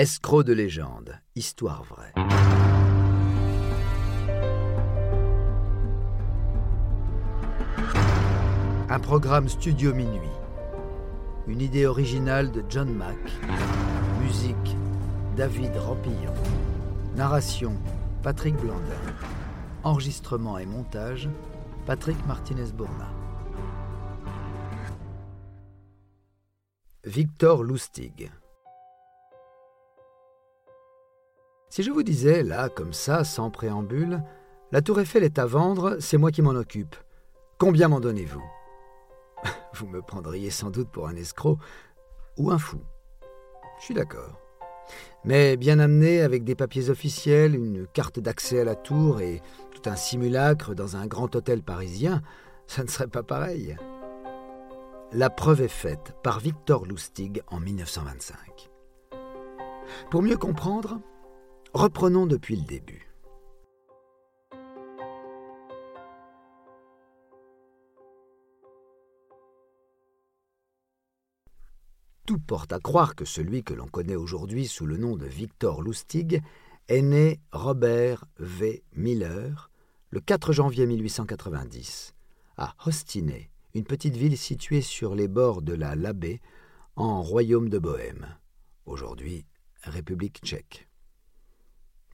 Escroc de légende, histoire vraie. Un programme studio minuit. Une idée originale de John Mack. Musique David Rampillon. Narration Patrick Blandin. Enregistrement et montage Patrick Martinez-Bourna. Victor Lustig. Si je vous disais, là, comme ça, sans préambule, la tour Eiffel est à vendre, c'est moi qui m'en occupe. Combien m'en donnez-vous? Vous me prendriez sans doute pour un escroc ou un fou. Je suis d'accord. Mais bien amené avec des papiers officiels, une carte d'accès à la tour et tout un simulacre dans un grand hôtel parisien, ça ne serait pas pareil. La preuve est faite par Victor Lustig en 1925. Pour mieux comprendre, reprenons depuis le début. Tout porte à croire que celui que l'on connaît aujourd'hui sous le nom de Victor Lustig est né Robert V. Miller le 4 janvier 1890 à Hostiné, une petite ville située sur les bords de la Labé en Royaume de Bohême, aujourd'hui République tchèque.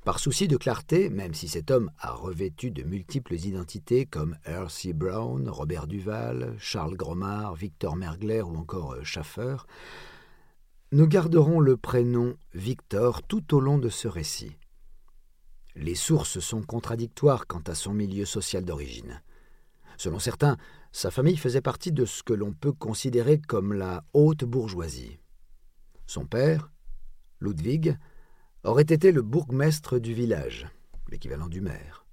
Par souci de clarté, même si cet homme a revêtu de multiples identités comme R.C. Brown, Robert Duval, Charles Gromard, Victor Mergler ou encore euh, Schaffer, nous garderons le prénom Victor tout au long de ce récit. Les sources sont contradictoires quant à son milieu social d'origine. Selon certains, sa famille faisait partie de ce que l'on peut considérer comme la haute bourgeoisie. Son père, Ludwig, aurait été le bourgmestre du village, l'équivalent du maire.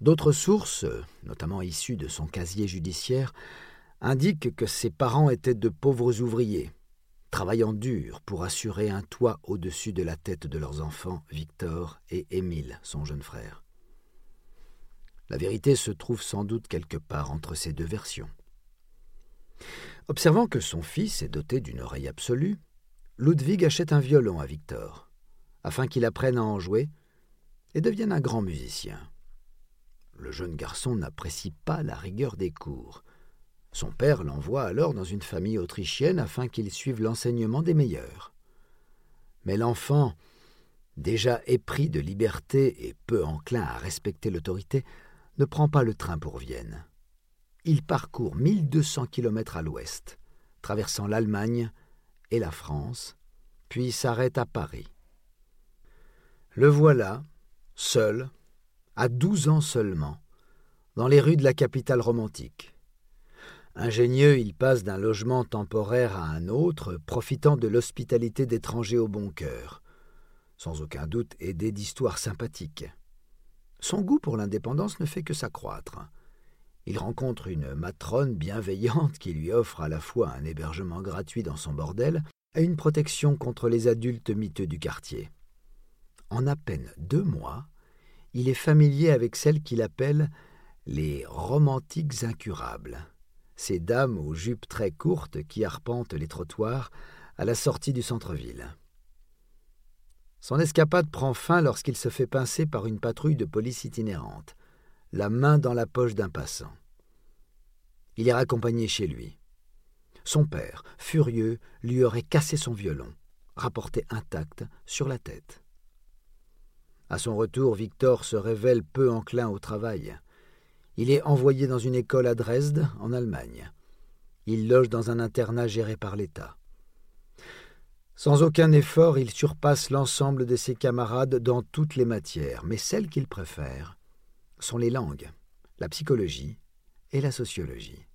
D'autres sources, notamment issues de son casier judiciaire, indiquent que ses parents étaient de pauvres ouvriers, travaillant dur pour assurer un toit au-dessus de la tête de leurs enfants, Victor et Émile, son jeune frère. La vérité se trouve sans doute quelque part entre ces deux versions. Observant que son fils est doté d'une oreille absolue, Ludwig achète un violon à Victor afin qu'il apprenne à en jouer et devienne un grand musicien. Le jeune garçon n'apprécie pas la rigueur des cours. Son père l'envoie alors dans une famille autrichienne afin qu'il suive l'enseignement des meilleurs. Mais l'enfant, déjà épris de liberté et peu enclin à respecter l'autorité, ne prend pas le train pour Vienne. Il parcourt 1200 kilomètres à l'ouest, traversant l'Allemagne et la France, puis s'arrête à Paris. Le voilà, seul, à douze ans seulement, dans les rues de la capitale romantique. Ingénieux, il passe d'un logement temporaire à un autre, profitant de l'hospitalité d'étrangers au bon cœur, sans aucun doute aidé d'histoires sympathiques. Son goût pour l'indépendance ne fait que s'accroître. Il rencontre une matrone bienveillante qui lui offre à la fois un hébergement gratuit dans son bordel et une protection contre les adultes miteux du quartier. En à peine deux mois, il est familier avec celles qu'il appelle les romantiques incurables, ces dames aux jupes très courtes qui arpentent les trottoirs à la sortie du centre-ville. Son escapade prend fin lorsqu'il se fait pincer par une patrouille de police itinérante, la main dans la poche d'un passant. Il est raccompagné chez lui. Son père, furieux, lui aurait cassé son violon, rapporté intact sur la tête. À son retour, Victor se révèle peu enclin au travail. Il est envoyé dans une école à Dresde, en Allemagne. Il loge dans un internat géré par l'État. Sans aucun effort, il surpasse l'ensemble de ses camarades dans toutes les matières, mais celles qu'il préfère sont les langues, la psychologie et la sociologie.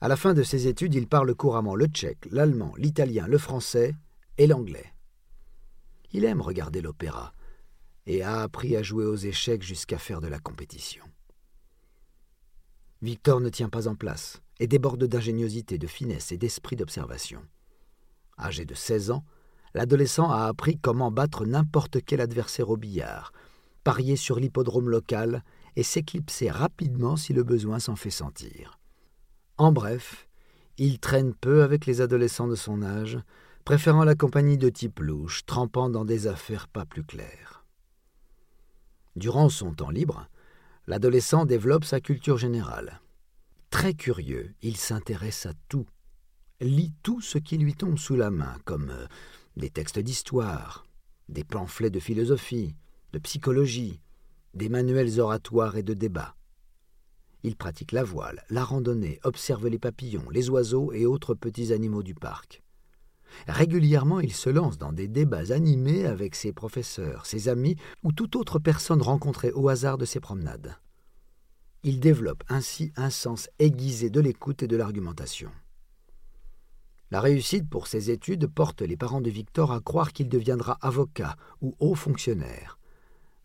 À la fin de ses études, il parle couramment le tchèque, l'allemand, l'italien, le français et l'anglais. Il aime regarder l'opéra, et a appris à jouer aux échecs jusqu'à faire de la compétition. Victor ne tient pas en place et déborde d'ingéniosité, de finesse et d'esprit d'observation. Âgé de 16 ans, l'adolescent a appris comment battre n'importe quel adversaire au billard, parier sur l'hippodrome local et s'éclipser rapidement si le besoin s'en fait sentir. En bref, il traîne peu avec les adolescents de son âge, préférant la compagnie de type louche, trempant dans des affaires pas plus claires. Durant son temps libre, l'adolescent développe sa culture générale. Très curieux, il s'intéresse à tout, lit tout ce qui lui tombe sous la main, comme euh, des textes d'histoire, des pamphlets de philosophie, de psychologie, des manuels oratoires et de débat. Il pratique la voile, la randonnée, observe les papillons, les oiseaux et autres petits animaux du parc. Régulièrement, il se lance dans des débats animés avec ses professeurs, ses amis ou toute autre personne rencontrée au hasard de ses promenades. Il développe ainsi un sens aiguisé de l'écoute et de l'argumentation. La réussite pour ses études porte les parents de Victor à croire qu'il deviendra avocat ou haut fonctionnaire.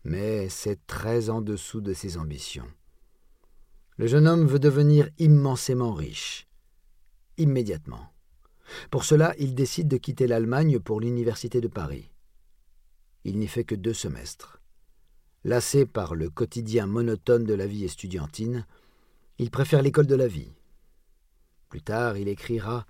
Mais c'est très en dessous de ses ambitions. Le jeune homme veut devenir immensément riche. Immédiatement. Pour cela, il décide de quitter l'Allemagne pour l'Université de Paris. Il n'y fait que deux semestres. Lassé par le quotidien monotone de la vie estudiantine, il préfère l'école de la vie. Plus tard, il écrira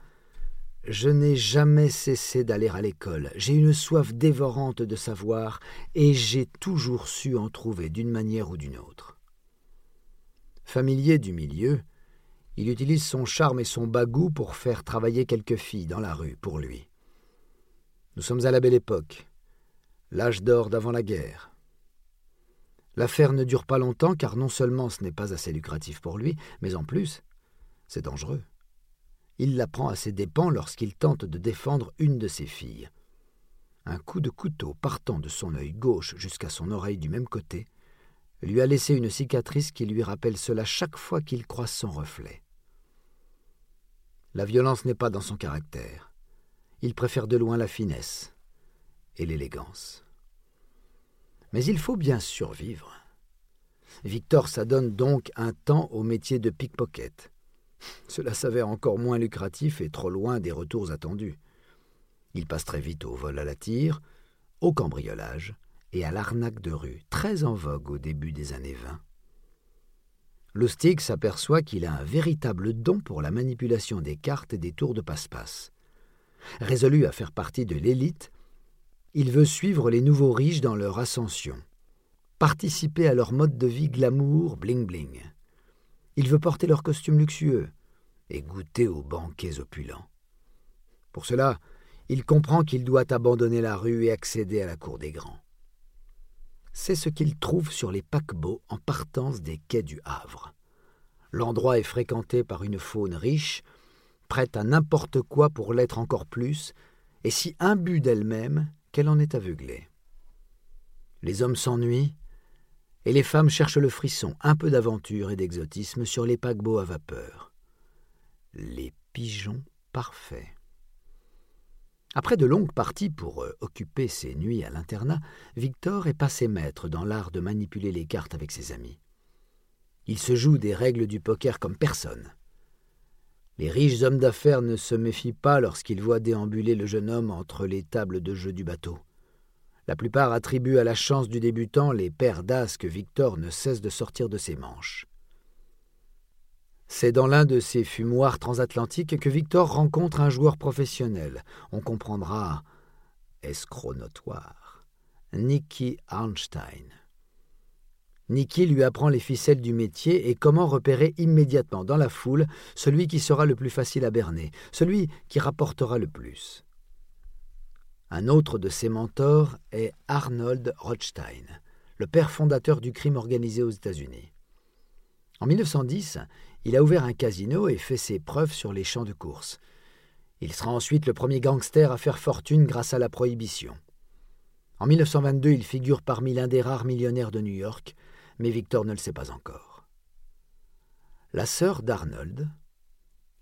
Je n'ai jamais cessé d'aller à l'école, j'ai une soif dévorante de savoir, et j'ai toujours su en trouver d'une manière ou d'une autre. Familier du milieu, il utilise son charme et son bagou pour faire travailler quelques filles dans la rue pour lui. Nous sommes à la belle époque, l'âge d'or d'avant la guerre. L'affaire ne dure pas longtemps car non seulement ce n'est pas assez lucratif pour lui, mais en plus, c'est dangereux. Il la prend à ses dépens lorsqu'il tente de défendre une de ses filles. Un coup de couteau partant de son œil gauche jusqu'à son oreille du même côté lui a laissé une cicatrice qui lui rappelle cela chaque fois qu'il croise son reflet. La violence n'est pas dans son caractère. Il préfère de loin la finesse et l'élégance. Mais il faut bien survivre. Victor s'adonne donc un temps au métier de pickpocket. Cela s'avère encore moins lucratif et trop loin des retours attendus. Il passe très vite au vol à la tire, au cambriolage, et à l'arnaque de rue, très en vogue au début des années 20. Lustig s'aperçoit qu'il a un véritable don pour la manipulation des cartes et des tours de passe-passe. Résolu à faire partie de l'élite, il veut suivre les nouveaux riches dans leur ascension, participer à leur mode de vie glamour, bling-bling. Il veut porter leurs costumes luxueux et goûter aux banquets opulents. Pour cela, il comprend qu'il doit abandonner la rue et accéder à la cour des grands c'est ce qu'il trouve sur les paquebots en partance des quais du Havre. L'endroit est fréquenté par une faune riche, prête à n'importe quoi pour l'être encore plus, et si imbue d'elle-même qu'elle en est aveuglée. Les hommes s'ennuient, et les femmes cherchent le frisson, un peu d'aventure et d'exotisme sur les paquebots à vapeur. Les pigeons parfaits. Après de longues parties pour euh, occuper ses nuits à l'internat, Victor est passé maître dans l'art de manipuler les cartes avec ses amis. Il se joue des règles du poker comme personne. Les riches hommes d'affaires ne se méfient pas lorsqu'ils voient déambuler le jeune homme entre les tables de jeu du bateau. La plupart attribuent à la chance du débutant les paires d'as que Victor ne cesse de sortir de ses manches. C'est dans l'un de ces fumoirs transatlantiques que Victor rencontre un joueur professionnel. On comprendra escroc notoire. Nicky Arnstein. Nicky lui apprend les ficelles du métier et comment repérer immédiatement dans la foule celui qui sera le plus facile à berner, celui qui rapportera le plus. Un autre de ses mentors est Arnold Rothstein, le père fondateur du crime organisé aux États-Unis. En 1910, il a ouvert un casino et fait ses preuves sur les champs de course. Il sera ensuite le premier gangster à faire fortune grâce à la prohibition. En 1922, il figure parmi l'un des rares millionnaires de New York, mais Victor ne le sait pas encore. La sœur d'Arnold,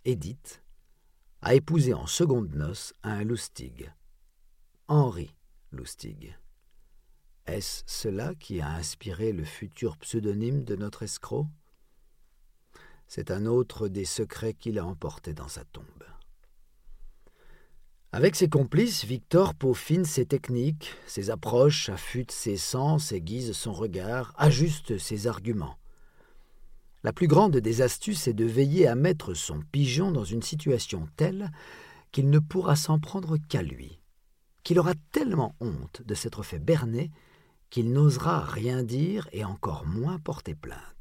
Edith, a épousé en seconde noces un Lustig, Henri Lustig. Est-ce cela qui a inspiré le futur pseudonyme de notre escroc? C'est un autre des secrets qu'il a emporté dans sa tombe. Avec ses complices, Victor peaufine ses techniques, ses approches, affûte ses sens, aiguise son regard, ajuste ses arguments. La plus grande des astuces est de veiller à mettre son pigeon dans une situation telle qu'il ne pourra s'en prendre qu'à lui, qu'il aura tellement honte de s'être fait berner qu'il n'osera rien dire et encore moins porter plainte.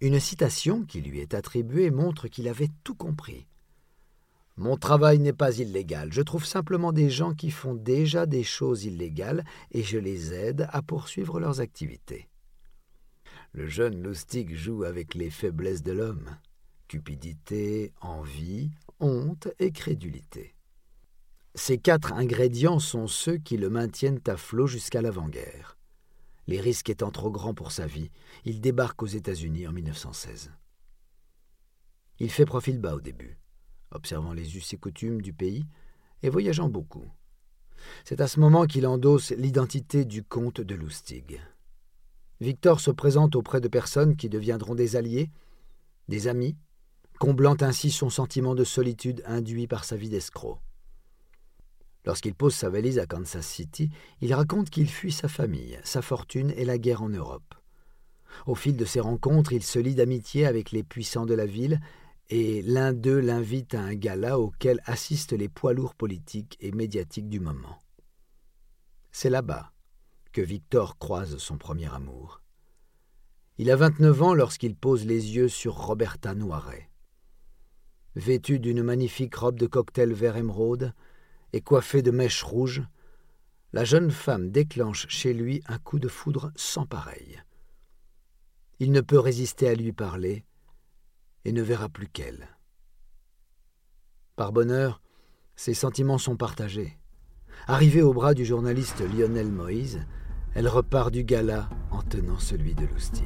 Une citation qui lui est attribuée montre qu'il avait tout compris. Mon travail n'est pas illégal, je trouve simplement des gens qui font déjà des choses illégales et je les aide à poursuivre leurs activités. Le jeune loustic joue avec les faiblesses de l'homme cupidité, envie, honte et crédulité. Ces quatre ingrédients sont ceux qui le maintiennent à flot jusqu'à l'avant-guerre. Les risques étant trop grands pour sa vie, il débarque aux États-Unis en 1916. Il fait profil bas au début, observant les us et coutumes du pays et voyageant beaucoup. C'est à ce moment qu'il endosse l'identité du comte de Lustig. Victor se présente auprès de personnes qui deviendront des alliés, des amis, comblant ainsi son sentiment de solitude induit par sa vie d'escroc. Lorsqu'il pose sa valise à Kansas City, il raconte qu'il fuit sa famille, sa fortune et la guerre en Europe. Au fil de ses rencontres, il se lie d'amitié avec les puissants de la ville et l'un d'eux l'invite à un gala auquel assistent les poids lourds politiques et médiatiques du moment. C'est là-bas que Victor croise son premier amour. Il a 29 ans lorsqu'il pose les yeux sur Roberta Noiret. Vêtue d'une magnifique robe de cocktail vert émeraude et coiffée de mèches rouges, la jeune femme déclenche chez lui un coup de foudre sans pareil. Il ne peut résister à lui parler et ne verra plus qu'elle. Par bonheur, ses sentiments sont partagés. Arrivée au bras du journaliste Lionel Moïse, elle repart du gala en tenant celui de Lustig.